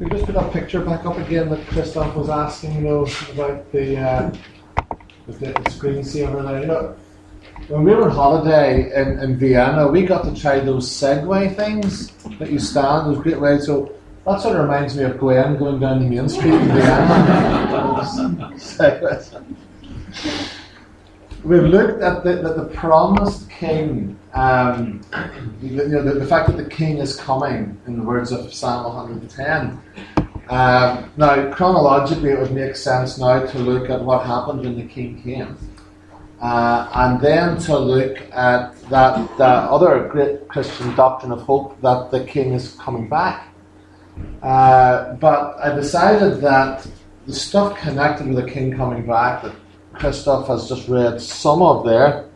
We just put that picture back up again that Christoph was asking, you know, about the, uh, the, the screensaver there. You know, when we were on holiday in, in Vienna, we got to try those Segway things that you stand, those great rides. So that sort of reminds me of Gwen going down the main street in Vienna. We've looked at the, the, the promised king, um, you know, the, the, fact that the king is coming, in the words of Psalm 110. Um, now, chronologically, it would make sense now to look at what happened when the king came. Uh, and then to look at that, that other great Christian doctrine of hope that the king is coming back. Uh, but I decided that the stuff connected with the king coming back that Christoph has just read some of there,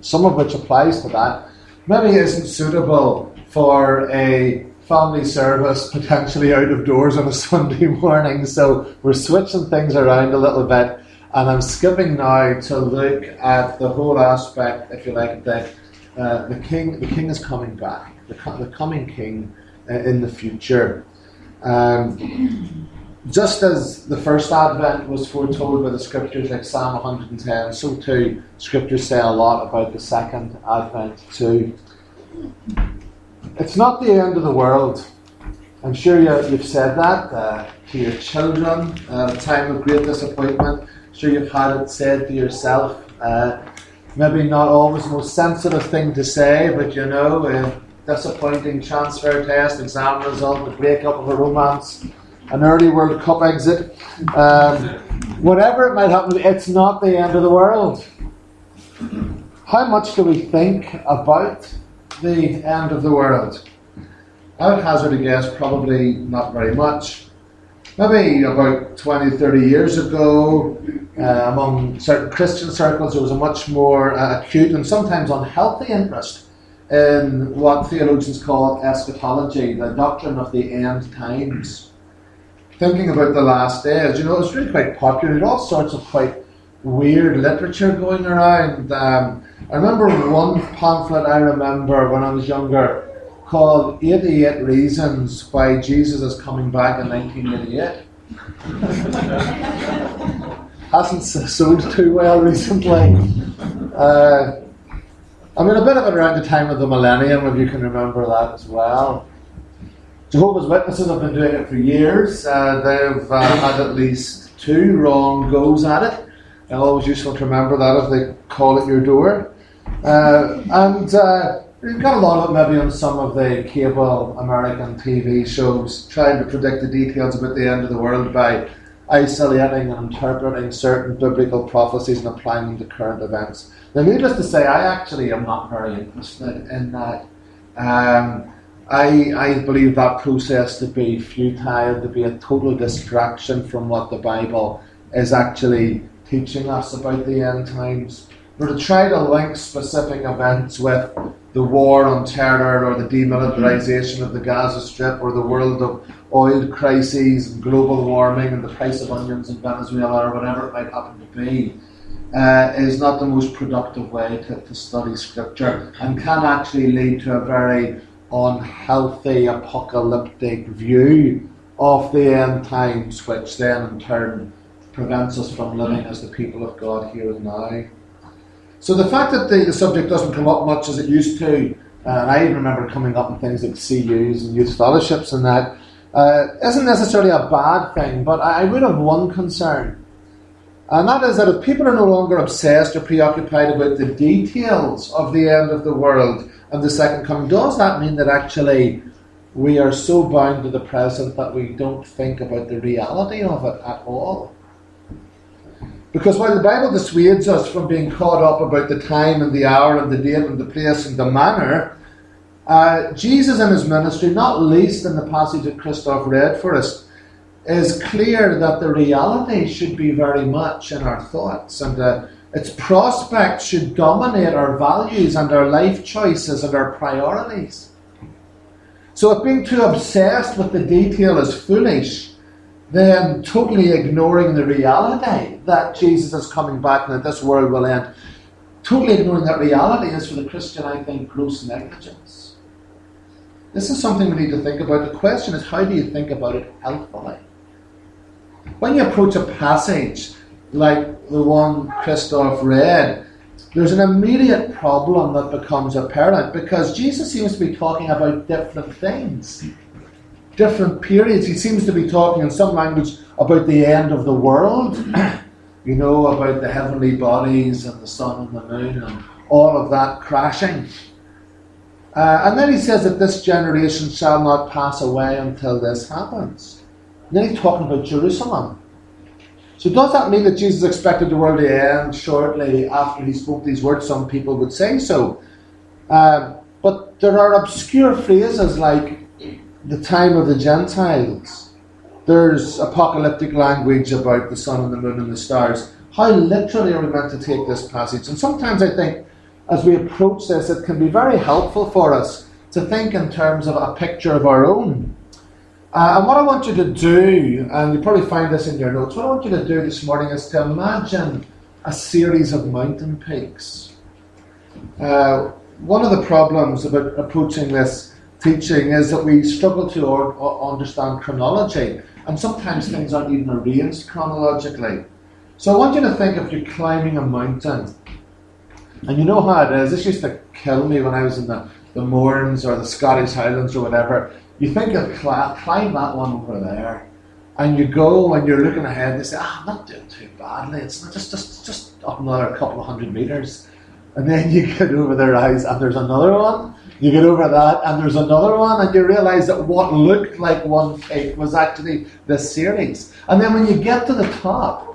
some of which applies to that, maybe isn't suitable for a family service potentially out of doors on a Sunday morning. So we're switching things around a little bit. And I'm skipping now to look at the whole aspect, if you like, that uh, the king, the king is coming back, the, the coming king uh, in the future. Um, just as the first advent was foretold by the scriptures, like Psalm 110, so too scriptures say a lot about the second advent too. It's not the end of the world. I'm sure you, have said that uh, to your children at a time of great disappointment. I'm sure you've had it said to yourself. Uh, maybe not always the most sensitive thing to say, but you know, a disappointing transfer test, exam result, the breakup of a romance an early World Cup exit, um, whatever it might happen, it's not the end of the world. How much do we think about the end of the world? I would hazard a guess, probably not very much. Maybe about 20, 30 years ago, uh, among certain Christian circles, there was a much more uh, acute and sometimes unhealthy interest in what theologians call eschatology, the doctrine of the end times thinking about the last days, you know, it's really quite popular. There all sorts of quite weird literature going around. Um, I remember one pamphlet I remember when I was younger called 88 Reasons Why Jesus is Coming Back in 1988. Hasn't sold too well recently. Uh, I mean, a bit of it around the time of the millennium, if you can remember that as well. Jehovah's Witnesses have been doing it for years. Uh, they've uh, had at least two wrong goes at it. And always useful to remember that if they call at your door. Uh, and uh, you've got a lot of it maybe on some of the cable American TV shows, trying to predict the details about the end of the world by isolating and interpreting certain biblical prophecies and applying them to current events. Now, needless to say, I actually am not very interested in that. Um, I, I believe that process to be futile, to be a total distraction from what the Bible is actually teaching us about the end times. Or to try to link specific events with the war on terror or the demilitarization of the Gaza Strip or the world of oil crises and global warming and the price of onions in Venezuela or whatever it might happen to be. Uh, is not the most productive way to, to study scripture and can actually lead to a very unhealthy apocalyptic view of the end times, which then in turn prevents us from living as the people of God here and now. So the fact that the, the subject doesn't come up much as it used to, and I even remember coming up in things like CUs and youth fellowships and that, uh, not necessarily a bad thing, but I would have one concern. And that is that if people are no longer obsessed or preoccupied about the details of the end of the world, and the second coming, does that mean that actually we are so bound to the present that we don't think about the reality of it at all? Because while the Bible dissuades us from being caught up about the time and the hour and the date and the place and the manner, uh, Jesus in his ministry, not least in the passage that Christoph read for us, is clear that the reality should be very much in our thoughts and uh, its prospects should dominate our values and our life choices and our priorities. So, if being too obsessed with the detail is foolish, then totally ignoring the reality that Jesus is coming back and that this world will end, totally ignoring that reality is for the Christian, I think, gross negligence. This is something we need to think about. The question is, how do you think about it healthfully? When you approach a passage like the one Christoph read, there's an immediate problem that becomes apparent because Jesus seems to be talking about different things, different periods. He seems to be talking in some language about the end of the world, you know, about the heavenly bodies and the sun and the moon and all of that crashing. Uh, and then he says that this generation shall not pass away until this happens. And then he's talking about Jerusalem. So does that mean that Jesus expected the world to end shortly after he spoke these words? Some people would say so. Uh, but there are obscure phrases like the time of the Gentiles. There's apocalyptic language about the sun and the moon and the stars. How literally are we meant to take this passage? And sometimes I think as we approach this, it can be very helpful for us to think in terms of a picture of our own. Uh, and what I want you to do, and you probably find this in your notes, what I want you to do this morning is to imagine a series of mountain peaks. Uh, one of the problems about approaching this teaching is that we struggle to or, or understand chronology, and sometimes things aren't even arranged chronologically. So I want you to think if you're climbing a mountain and you know how it is. This used to kill me when I was in the, the Mournes or the Scottish Highlands or whatever. You think of cl- climb that one over there, and you go and you're looking ahead. And they say, "Ah, I'm not doing too badly. It's just just just up another couple of hundred meters." And then you get over the rise, and there's another one. You get over that, and there's another one, and you realise that what looked like one peak was actually this series. And then when you get to the top,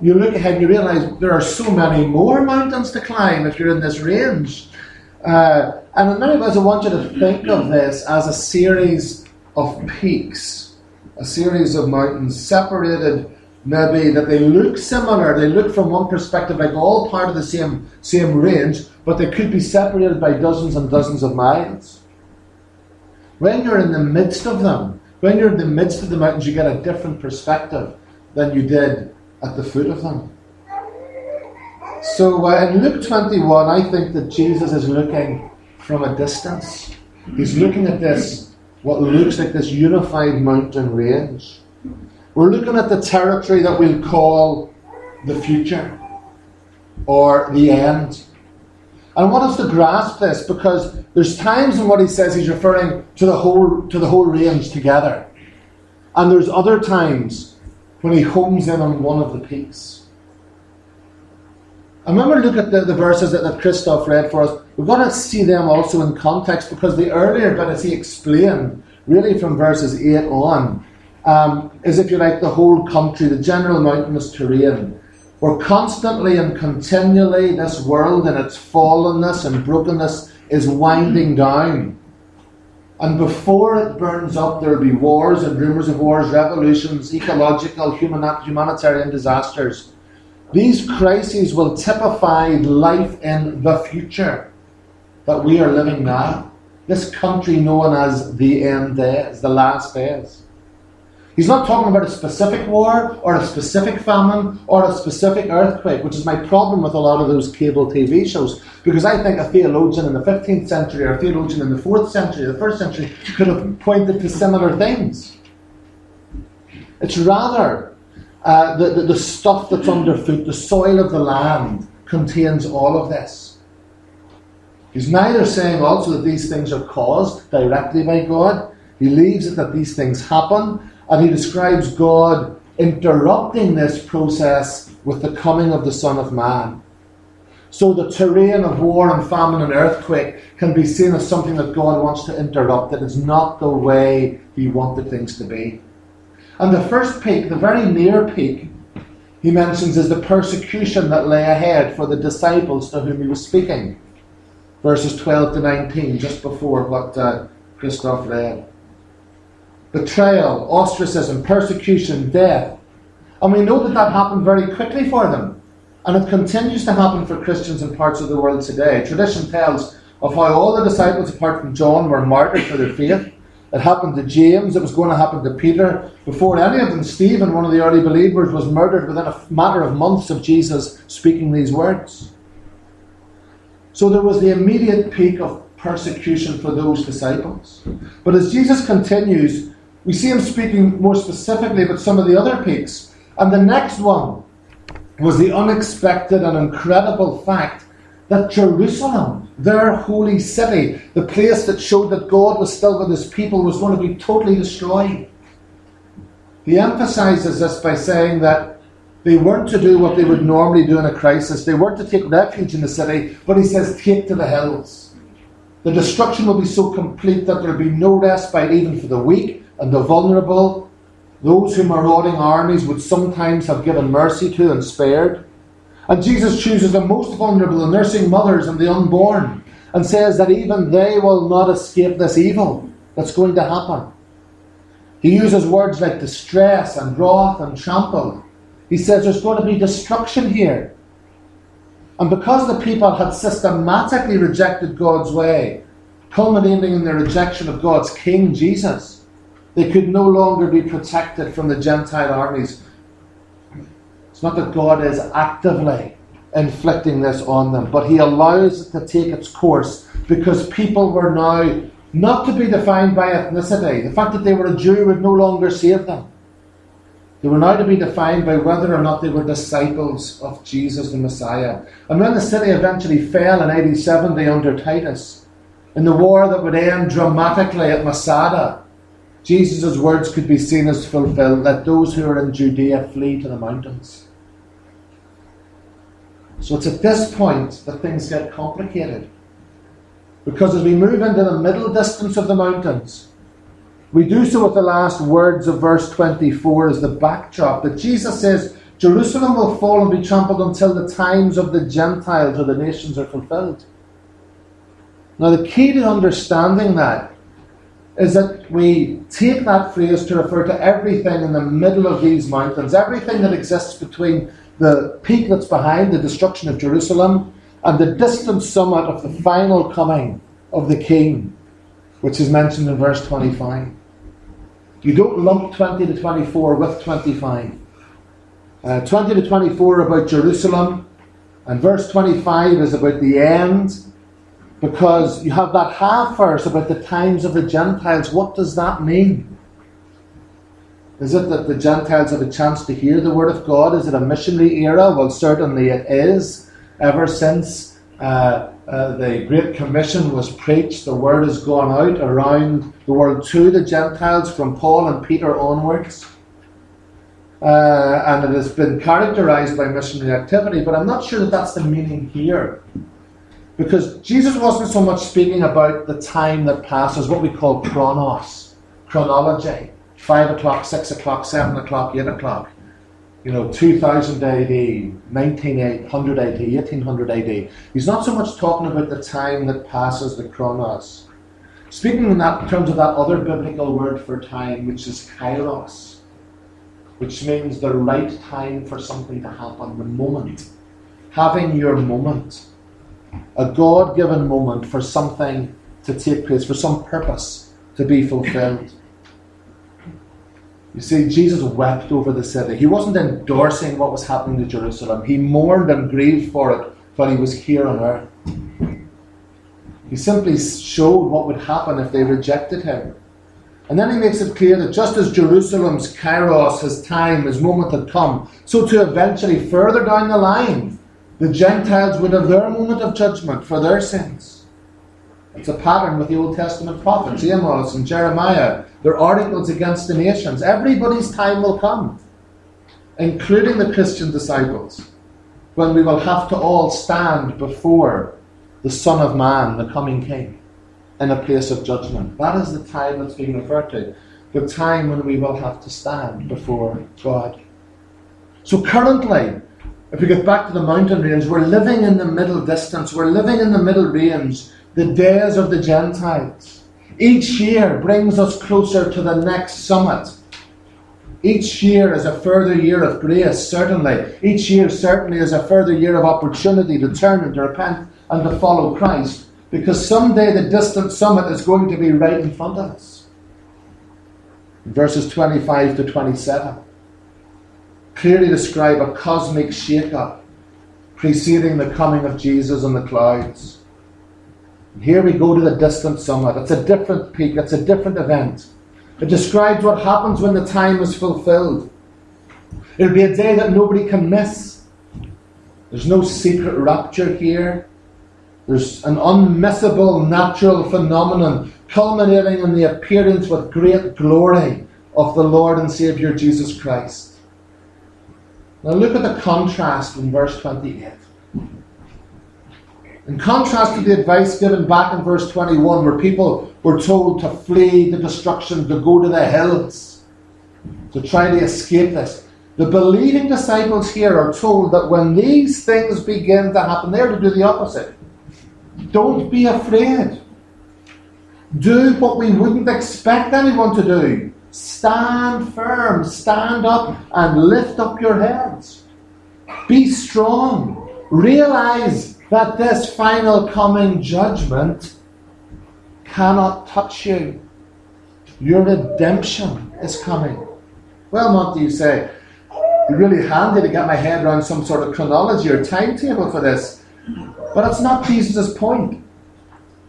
you look ahead and you realize there are so many more mountains to climb if you're in this range. Uh, and many ways, I want you to think of this as a series of peaks, a series of mountains separated maybe that they look similar. They look from one perspective like all part of the same, same range, but they could be separated by dozens and dozens of miles. When you're in the midst of them, when you're in the midst of the mountains, you get a different perspective than you did at the foot of them. So uh, in Luke 21, I think that Jesus is looking from a distance. He's looking at this, what looks like this unified mountain range. We're looking at the territory that we'll call the future or the end. And I want us to grasp this because there's times in what he says he's referring to the whole to the whole range together. And there's other times when he homes in on one of the peaks. I remember look at the, the verses that, that Christoph read for us. We've got to see them also in context because the earlier bit, as he explained, really from verses 8 on, um, is, if you like, the whole country, the general mountainous terrain. Where constantly and continually this world and its fallenness and brokenness is winding down. And before it burns up, there will be wars and rumours of wars, revolutions, ecological, human, humanitarian disasters. These crises will typify life in the future that we are living now. This country known as the end days, the last days. He's not talking about a specific war or a specific famine or a specific earthquake, which is my problem with a lot of those cable TV shows. Because I think a theologian in the 15th century or a theologian in the 4th century, the 1st century, could have pointed to similar things. It's rather uh, the, the, the stuff that's underfoot, the soil of the land, contains all of this. He's neither saying also that these things are caused directly by God, he leaves it that these things happen and he describes God interrupting this process with the coming of the Son of Man. So the terrain of war and famine and earthquake can be seen as something that God wants to interrupt, that is not the way he wanted things to be. And the first peak, the very near peak, he mentions is the persecution that lay ahead for the disciples to whom he was speaking. Verses 12 to 19, just before what uh, Christoph read betrayal, ostracism, persecution, death. And we know that that happened very quickly for them. And it continues to happen for Christians in parts of the world today. Tradition tells of how all the disciples, apart from John, were martyred for their faith. It happened to James, it was going to happen to Peter. Before any of them, Stephen, one of the early believers, was murdered within a matter of months of Jesus speaking these words. So there was the immediate peak of persecution for those disciples. But as Jesus continues, we see him speaking more specifically about some of the other peaks. And the next one was the unexpected and incredible fact that Jerusalem, their holy city, the place that showed that God was still with his people, was going to be totally destroyed. He emphasizes this by saying that they weren't to do what they would normally do in a crisis. They weren't to take refuge in the city, but he says, take to the hills. The destruction will be so complete that there'll be no respite even for the weak and the vulnerable. Those who marauding armies would sometimes have given mercy to and spared. And Jesus chooses the most vulnerable, the nursing mothers and the unborn, and says that even they will not escape this evil that's going to happen. He uses words like distress and wrath and trample. He says there's going to be destruction here. And because the people had systematically rejected God's way, culminating in their rejection of God's King Jesus, they could no longer be protected from the Gentile armies. Not that God is actively inflicting this on them, but He allows it to take its course because people were now not to be defined by ethnicity. The fact that they were a Jew would no longer save them. They were now to be defined by whether or not they were disciples of Jesus the Messiah. And when the city eventually fell in AD 70 under Titus, in the war that would end dramatically at Masada, Jesus' words could be seen as fulfilled let those who are in Judea flee to the mountains. So it's at this point that things get complicated. Because as we move into the middle distance of the mountains, we do so with the last words of verse 24 as the backdrop that Jesus says, Jerusalem will fall and be trampled until the times of the Gentiles or the nations are fulfilled. Now, the key to understanding that is that we take that phrase to refer to everything in the middle of these mountains, everything that exists between the peak that's behind the destruction of Jerusalem and the distant summit of the final coming of the King, which is mentioned in verse 25. You don't lump 20 to 24 with 25. Uh, 20 to 24 about Jerusalem, and verse 25 is about the end, because you have that half verse about the times of the Gentiles. What does that mean? Is it that the Gentiles have a chance to hear the word of God? Is it a missionary era? Well, certainly it is ever since uh, uh, the Great Commission was preached, the word has gone out around the world to the Gentiles from Paul and Peter onwards. Uh, and it has been characterized by missionary activity, but I'm not sure that that's the meaning here. Because Jesus wasn't so much speaking about the time that passes, what we call chronos, chronology 5 o'clock, 6 o'clock, 7 o'clock, 8 o'clock you know, 2000 AD, 1900 AD, 1800 AD. He's not so much talking about the time that passes the chronos. Speaking in that in terms of that other biblical word for time, which is kairos, which means the right time for something to happen, the moment. Having your moment. A God given moment for something to take place, for some purpose to be fulfilled. You see, Jesus wept over the city. He wasn't endorsing what was happening to Jerusalem. He mourned and grieved for it while he was here on earth. He simply showed what would happen if they rejected him. And then he makes it clear that just as Jerusalem's kairos, his time, his moment had come, so to eventually, further down the line, the Gentiles would have their moment of judgment for their sins. It's a pattern with the Old Testament prophets, Amos and Jeremiah. They're articles against the nations. Everybody's time will come, including the Christian disciples, when we will have to all stand before the Son of Man, the coming King, in a place of judgment. That is the time that's being referred to. The time when we will have to stand before God. So currently, if we get back to the mountain range, we're living in the middle distance, we're living in the middle range the days of the Gentiles. Each year brings us closer to the next summit. Each year is a further year of grace, certainly. Each year certainly is a further year of opportunity to turn and to repent and to follow Christ. Because someday the distant summit is going to be right in front of us. Verses 25 to 27 clearly describe a cosmic shake up preceding the coming of Jesus on the clouds. Here we go to the distant summit. That's a different peak, that's a different event. It describes what happens when the time is fulfilled. It'll be a day that nobody can miss. There's no secret rapture here. There's an unmissable natural phenomenon culminating in the appearance with great glory of the Lord and Saviour Jesus Christ. Now look at the contrast in verse 28. In contrast to the advice given back in verse 21, where people were told to flee the destruction, to go to the hills, to try to escape this, the believing disciples here are told that when these things begin to happen, they're to do the opposite. Don't be afraid. Do what we wouldn't expect anyone to do. Stand firm, stand up, and lift up your heads. Be strong. Realize that this final coming judgment cannot touch you. Your redemption is coming. Well, Monty, you say, really handy to get my head around some sort of chronology or timetable for this. But it's not Jesus' point.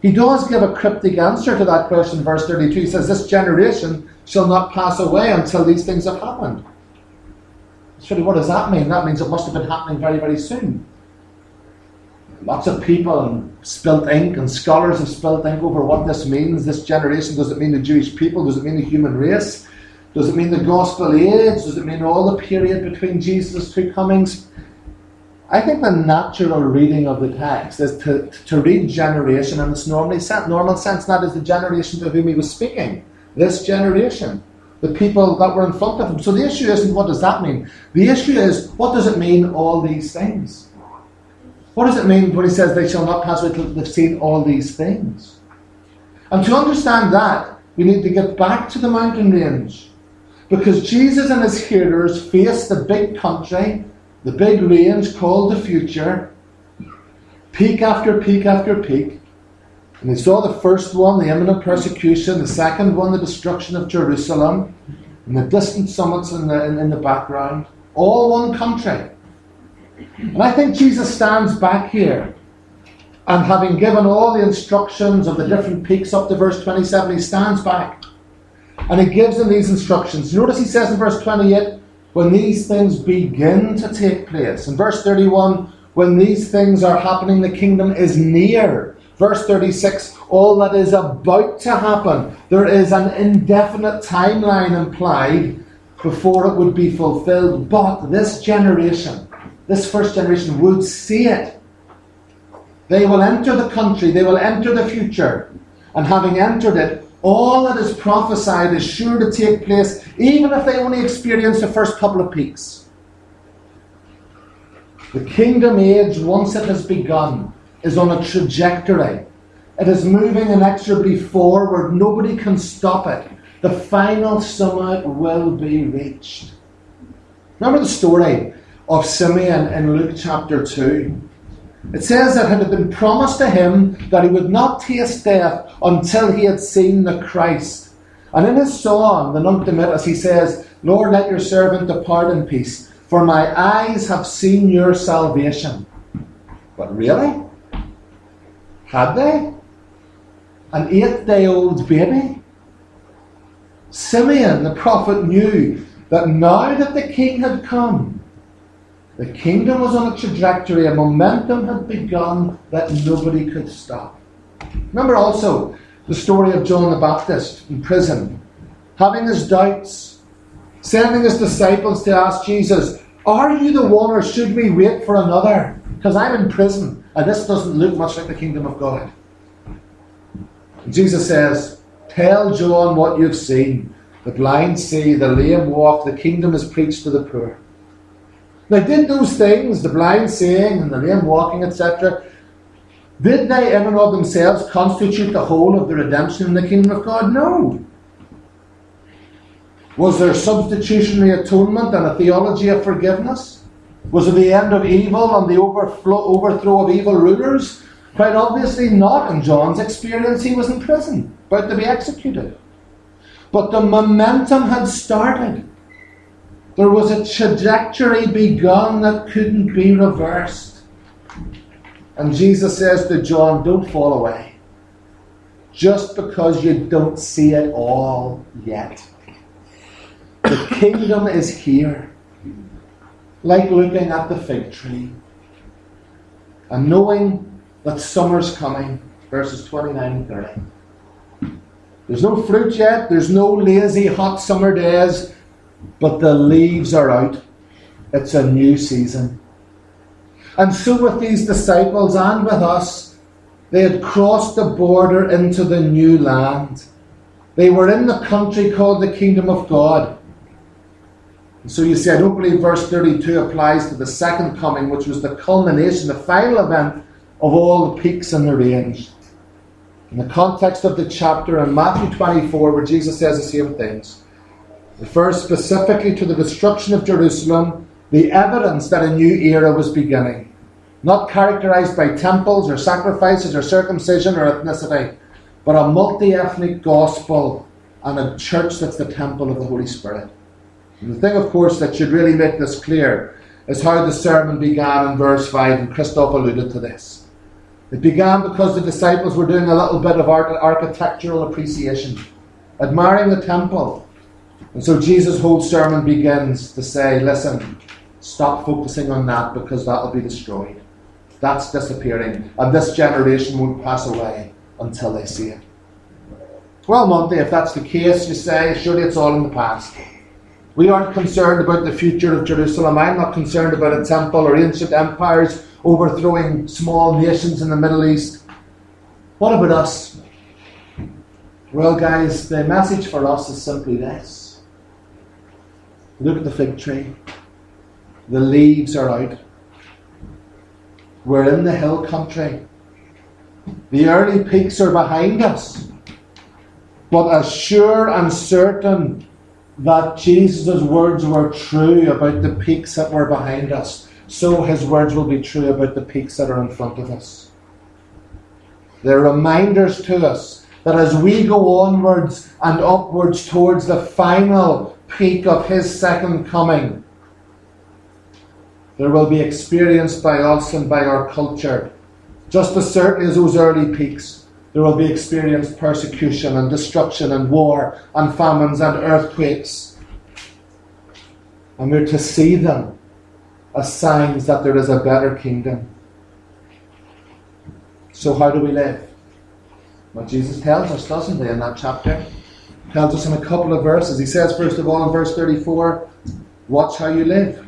He does give a cryptic answer to that question, verse 32. He says, This generation shall not pass away until these things have happened. So, what does that mean? That means it must have been happening very, very soon. Lots of people and spilt ink, and scholars have spilt ink over what this means. This generation does it mean the Jewish people? Does it mean the human race? Does it mean the gospel age? Does it mean all the period between Jesus' two comings? I think the natural reading of the text is to, to read generation in its normally normal sense, that is the generation to whom he was speaking. This generation. The people that were in front of him. So the issue isn't what does that mean? The issue is what does it mean, all these things? What does it mean when he says they shall not pass away until they've seen all these things? And to understand that, we need to get back to the mountain range. Because Jesus and his hearers faced the big country the big range called the future, peak after peak after peak. And they saw the first one, the imminent persecution, the second one, the destruction of Jerusalem, and the distant summits in the, in, in the background. All one country. And I think Jesus stands back here. And having given all the instructions of the different peaks up to verse 27, he stands back. And he gives them these instructions. Notice he says in verse 28 when these things begin to take place. In verse 31, when these things are happening, the kingdom is near. Verse 36, all that is about to happen. There is an indefinite timeline implied before it would be fulfilled. But this generation, this first generation, would see it. They will enter the country, they will enter the future. And having entered it, all that is prophesied is sure to take place, even if they only experience the first couple of peaks. The kingdom age, once it has begun, is on a trajectory. It is moving inexorably forward. Nobody can stop it. The final summit will be reached. Remember the story of Simeon in Luke chapter 2? It says that it had been promised to him that he would not taste death until he had seen the Christ. And in his song, the Nunc Dimittis, he says, Lord, let your servant depart in peace, for my eyes have seen your salvation. But really? Had they? An eight day old baby? Simeon, the prophet, knew that now that the king had come, the kingdom was on a trajectory, a momentum had begun that nobody could stop. Remember also the story of John the Baptist in prison, having his doubts, sending his disciples to ask Jesus, Are you the one or should we wait for another? Because I'm in prison and this doesn't look much like the kingdom of God. And Jesus says, Tell John what you've seen. The blind see, the lame walk, the kingdom is preached to the poor. Now, did those things, the blind seeing and the lame walking, etc., did they in and of themselves constitute the whole of the redemption in the kingdom of God? No. Was there substitutionary atonement and a theology of forgiveness? Was it the end of evil and the overflow, overthrow of evil rulers? Quite obviously not. In John's experience, he was in prison, about to be executed. But the momentum had started. There was a trajectory begun that couldn't be reversed. And Jesus says to John, Don't fall away. just because you don't see it all yet. The kingdom is here. Like looking at the fig tree and knowing that summer's coming, verses 29 and 30. There's no fruit yet, there's no lazy hot summer days, but the leaves are out. It's a new season. And so, with these disciples and with us, they had crossed the border into the new land. They were in the country called the Kingdom of God. And so you see, I don't believe verse 32 applies to the second coming, which was the culmination, the final event of all the peaks in the range. In the context of the chapter in Matthew 24, where Jesus says the same things, refers specifically to the destruction of Jerusalem, the evidence that a new era was beginning, not characterized by temples or sacrifices or circumcision or ethnicity, but a multi ethnic gospel and a church that's the temple of the Holy Spirit. And the thing, of course, that should really make this clear is how the sermon began in verse 5, and Christoph alluded to this. It began because the disciples were doing a little bit of art- architectural appreciation, admiring the temple. And so Jesus' whole sermon begins to say, listen, stop focusing on that because that'll be destroyed. That's disappearing. And this generation won't pass away until they see it. Well, Monty, if that's the case, you say, surely it's all in the past. We aren't concerned about the future of Jerusalem. I'm not concerned about a temple or ancient empires overthrowing small nations in the Middle East. What about us? Well, guys, the message for us is simply this look at the fig tree. The leaves are out. We're in the hill country. The early peaks are behind us. But as sure and certain that Jesus' words were true about the peaks that were behind us, so his words will be true about the peaks that are in front of us. They're reminders to us that as we go onwards and upwards towards the final peak of his second coming, there will be experienced by us and by our culture, just as certainly as those early peaks. There will be experienced persecution and destruction and war and famines and earthquakes. And we're to see them as signs that there is a better kingdom. So, how do we live? Well, Jesus tells us, doesn't he, in that chapter? Tells us in a couple of verses. He says, first of all, in verse 34, watch how you live.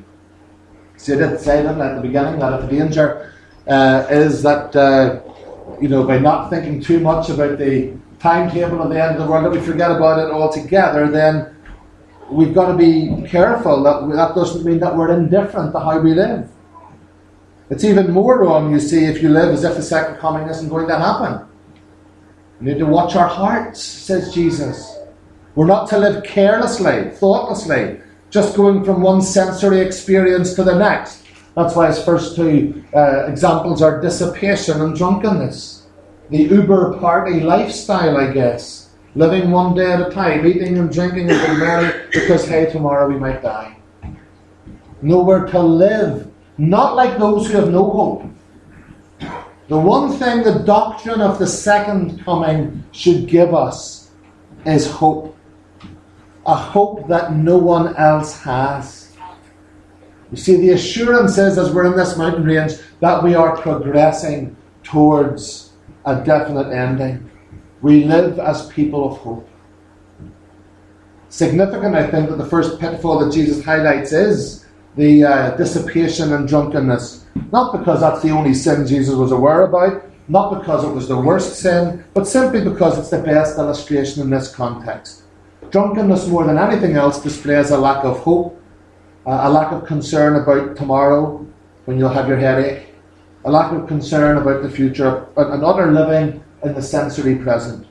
See, I did say that at the beginning, that the danger uh, is that, uh, you know, by not thinking too much about the timetable of the end of the world, that we forget about it altogether, then we've got to be careful that that doesn't mean that we're indifferent to how we live. It's even more wrong, you see, if you live as if the second coming isn't going to happen. We need to watch our hearts, says Jesus. We're not to live carelessly, thoughtlessly, just going from one sensory experience to the next. That's why his first two uh, examples are dissipation and drunkenness. The Uber party lifestyle, I guess living one day at a time, eating and drinking and being merry because, hey, tomorrow we might die. Nowhere to live, not like those who have no hope. The one thing the doctrine of the second coming should give us is hope. A hope that no one else has. You see, the assurance is, as we're in this mountain range, that we are progressing towards a definite ending. We live as people of hope. Significant, I think, that the first pitfall that Jesus highlights is the uh, dissipation and drunkenness. Not because that's the only sin Jesus was aware about, not because it was the worst sin, but simply because it's the best illustration in this context. Drunkenness, more than anything else, displays a lack of hope, uh, a lack of concern about tomorrow when you'll have your headache, a lack of concern about the future, an utter living in the sensory present.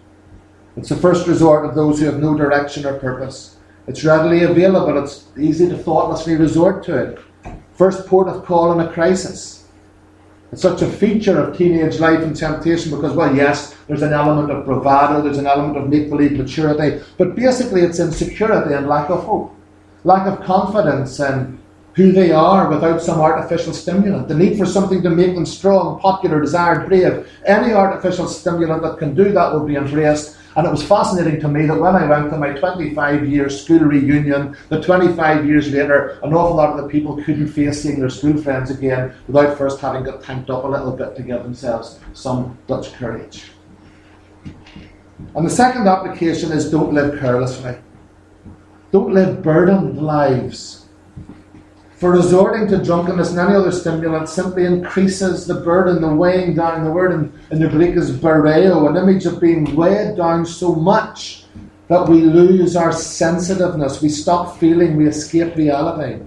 It's the first resort of those who have no direction or purpose. It's readily available, it's easy to thoughtlessly resort to it. First port of call in a crisis. It's such a feature of teenage life and temptation because, well, yes, there's an element of bravado, there's an element of make believe maturity, but basically it's insecurity and lack of hope, lack of confidence in who they are without some artificial stimulant. The need for something to make them strong, popular, desired, brave. Any artificial stimulant that can do that will be embraced. And it was fascinating to me that when I went to my 25 year school reunion, that 25 years later, an awful lot of the people couldn't face seeing their school friends again without first having got tanked up a little bit to give themselves some Dutch courage. And the second application is don't live carelessly. Don't live burdened lives. For resorting to drunkenness and any other stimulant simply increases the burden, the weighing down. The word in, in the Greek is bareo, an image of being weighed down so much that we lose our sensitiveness. We stop feeling, we escape reality.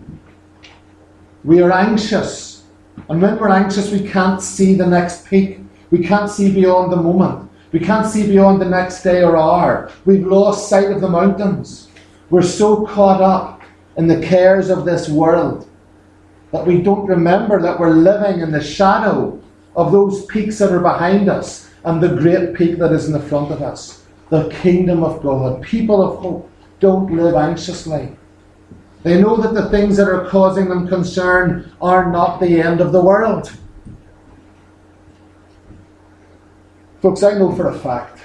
We are anxious. And when we're anxious, we can't see the next peak. We can't see beyond the moment. We can't see beyond the next day or hour. We've lost sight of the mountains. We're so caught up in the cares of this world that we don't remember that we're living in the shadow of those peaks that are behind us and the great peak that is in the front of us the kingdom of God. People of hope don't live anxiously. They know that the things that are causing them concern are not the end of the world. Folks, I know for a fact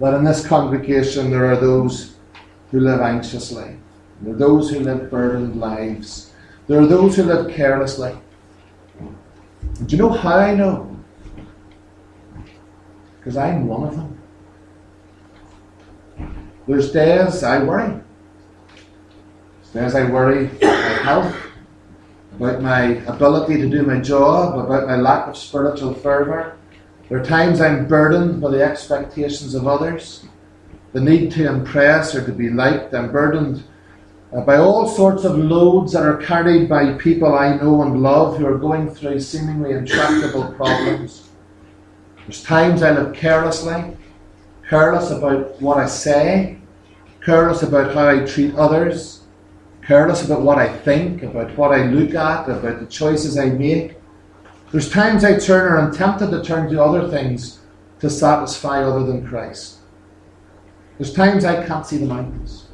that in this congregation there are those who live anxiously. There are those who live burdened lives. There are those who live carelessly. Do you know how I know? Because I'm one of them. There's days I worry. There's days I worry about my health, about my ability to do my job, about my lack of spiritual fervour. There are times I'm burdened by the expectations of others, the need to impress or to be liked. I'm burdened uh, by all sorts of loads that are carried by people I know and love who are going through seemingly intractable problems. There's times I live carelessly, careless about what I say, careless about how I treat others, careless about what I think, about what I look at, about the choices I make. There's times I turn or I'm tempted to turn to other things to satisfy other than Christ. There's times I can't see the mountains.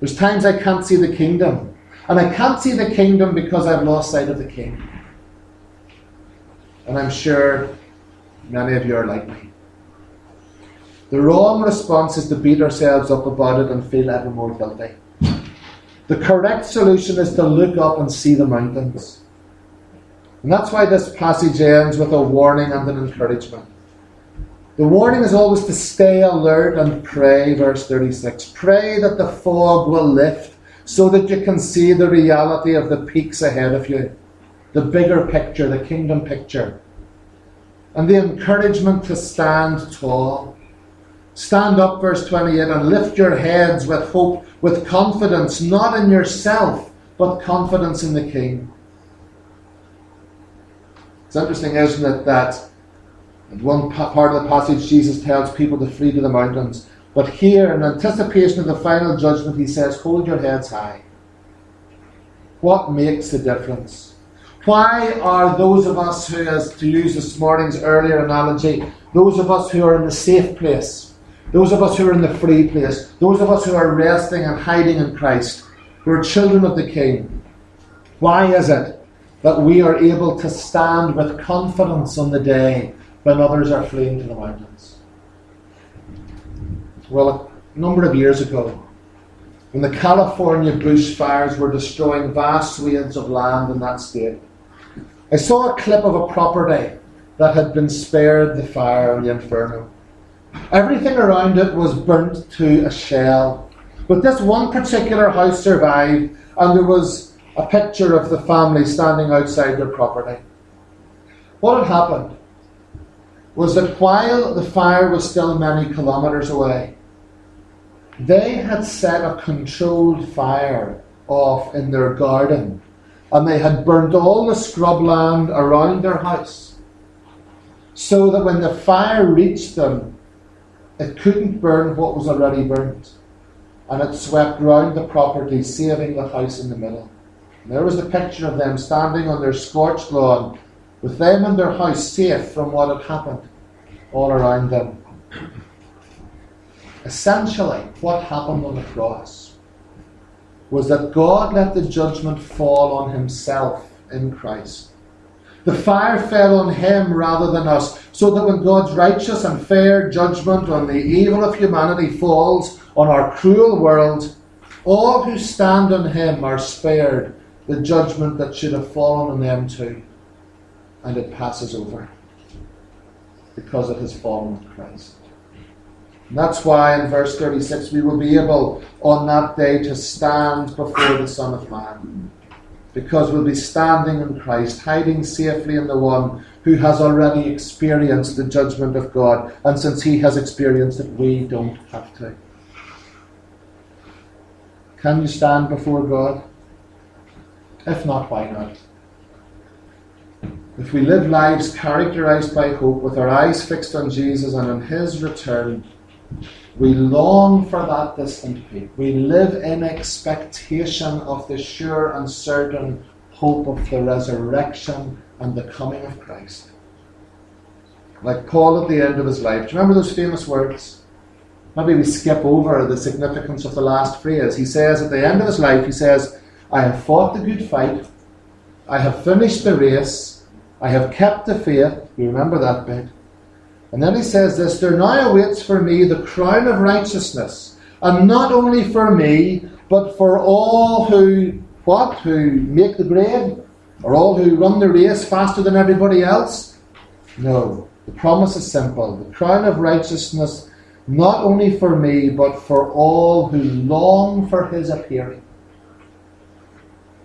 There's times I can't see the kingdom. And I can't see the kingdom because I've lost sight of the king. And I'm sure many of you are like me. The wrong response is to beat ourselves up about it and feel ever more guilty. The correct solution is to look up and see the mountains. And that's why this passage ends with a warning and an encouragement. The warning is always to stay alert and pray, verse 36. Pray that the fog will lift so that you can see the reality of the peaks ahead of you, the bigger picture, the kingdom picture. And the encouragement to stand tall. Stand up, verse 28, and lift your heads with hope, with confidence, not in yourself, but confidence in the King. It's interesting, isn't it, that in one part of the passage, Jesus tells people to flee to the mountains. But here, in anticipation of the final judgment, he says, Hold your heads high. What makes the difference? Why are those of us who, as to use this morning's earlier analogy, those of us who are in the safe place, those of us who are in the free place, those of us who are resting and hiding in Christ, who are children of the King, why is it that we are able to stand with confidence on the day when others are fleeing to the mountains. Well, a number of years ago, when the California bushfires were destroying vast swathes of land in that state, I saw a clip of a property that had been spared the fire and the inferno. Everything around it was burnt to a shell, but this one particular house survived, and there was a picture of the family standing outside their property. What had happened? Was that while the fire was still many kilometres away, they had set a controlled fire off in their garden and they had burnt all the scrubland around their house so that when the fire reached them, it couldn't burn what was already burnt and it swept round the property, saving the house in the middle. And there was a picture of them standing on their scorched lawn with them and their house safe from what had happened all around them. Essentially, what happened on the cross was that God let the judgment fall on himself in Christ. The fire fell on him rather than us, so that when God's righteous and fair judgment on the evil of humanity falls on our cruel world, all who stand on him are spared the judgment that should have fallen on them too. And it passes over because it has fallen on Christ. And that's why in verse 36 we will be able on that day to stand before the Son of Man. Because we'll be standing in Christ, hiding safely in the one who has already experienced the judgment of God. And since he has experienced it, we don't have to. Can you stand before God? If not, why not? If we live lives characterized by hope, with our eyes fixed on Jesus and on his return, we long for that distant peak. We live in expectation of the sure and certain hope of the resurrection and the coming of Christ. Like Paul at the end of his life. Do you remember those famous words? Maybe we skip over the significance of the last phrase. He says at the end of his life, he says, I have fought the good fight, I have finished the race, I have kept the faith. You remember that bit. And then he says this There now awaits for me the crown of righteousness, and not only for me, but for all who what? Who make the grade? Or all who run the race faster than everybody else? No. The promise is simple. The crown of righteousness not only for me, but for all who long for his appearing.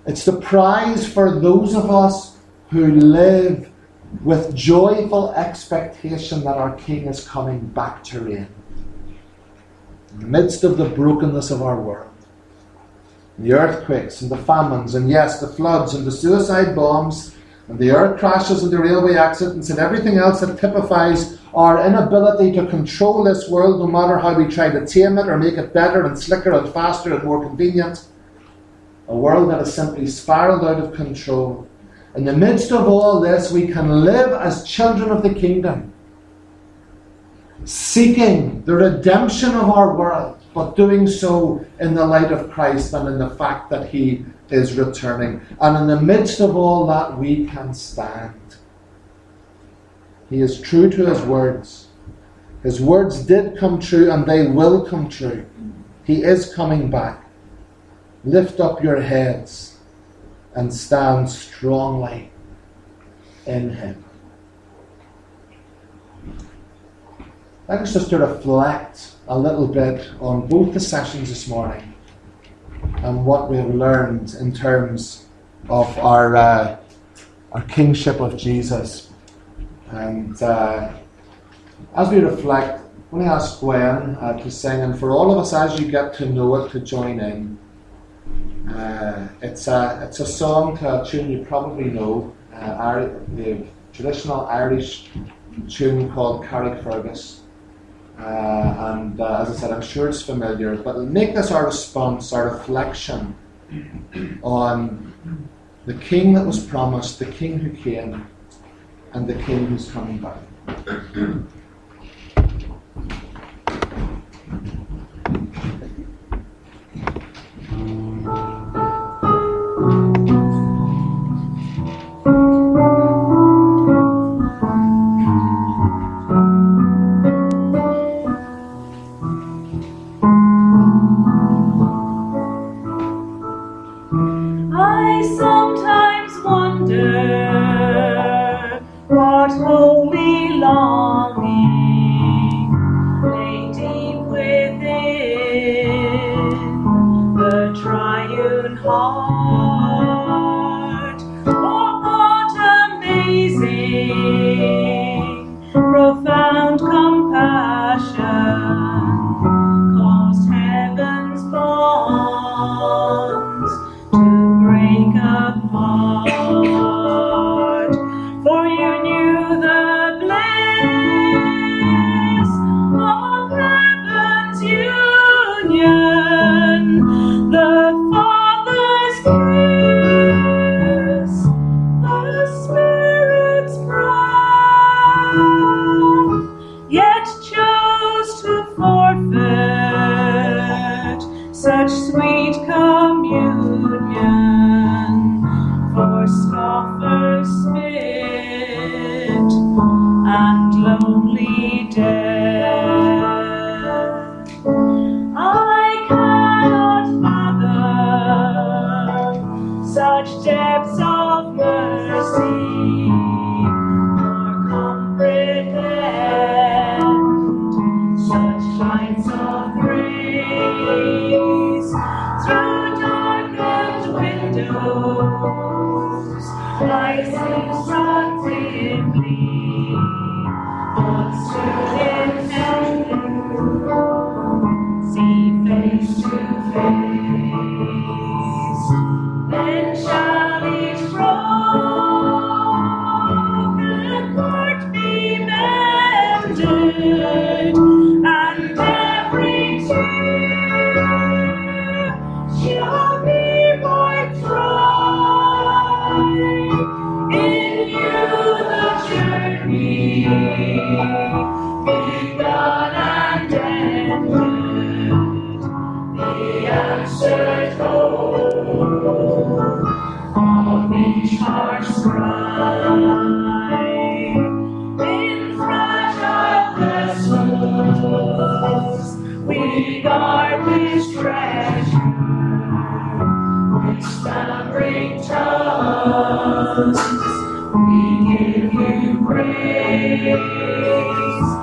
It's the prize for those of us who live with joyful expectation that our King is coming back to reign. In the midst of the brokenness of our world, the earthquakes and the famines, and yes, the floods and the suicide bombs, and the earth crashes and the railway accidents, and everything else that typifies our inability to control this world, no matter how we try to tame it or make it better and slicker and faster and more convenient. A world that has simply spiraled out of control in the midst of all this, we can live as children of the kingdom, seeking the redemption of our world, but doing so in the light of Christ and in the fact that He is returning. And in the midst of all that, we can stand. He is true to His words. His words did come true and they will come true. He is coming back. Lift up your heads and stand strongly in Him. Let us just to reflect a little bit on both the sessions this morning and what we have learned in terms of our, uh, our kingship of Jesus. And uh, as we reflect, going to ask Gwen uh, to sing, and for all of us as you get to know it, to join in. Uh, it's a it's a song to a tune you probably know, uh, the traditional Irish tune called Carrickfergus. Uh, and uh, as I said, I'm sure it's familiar, but make this our response, our reflection on the King that was promised, the King who came, and the King who's coming back. Such our sovereign King.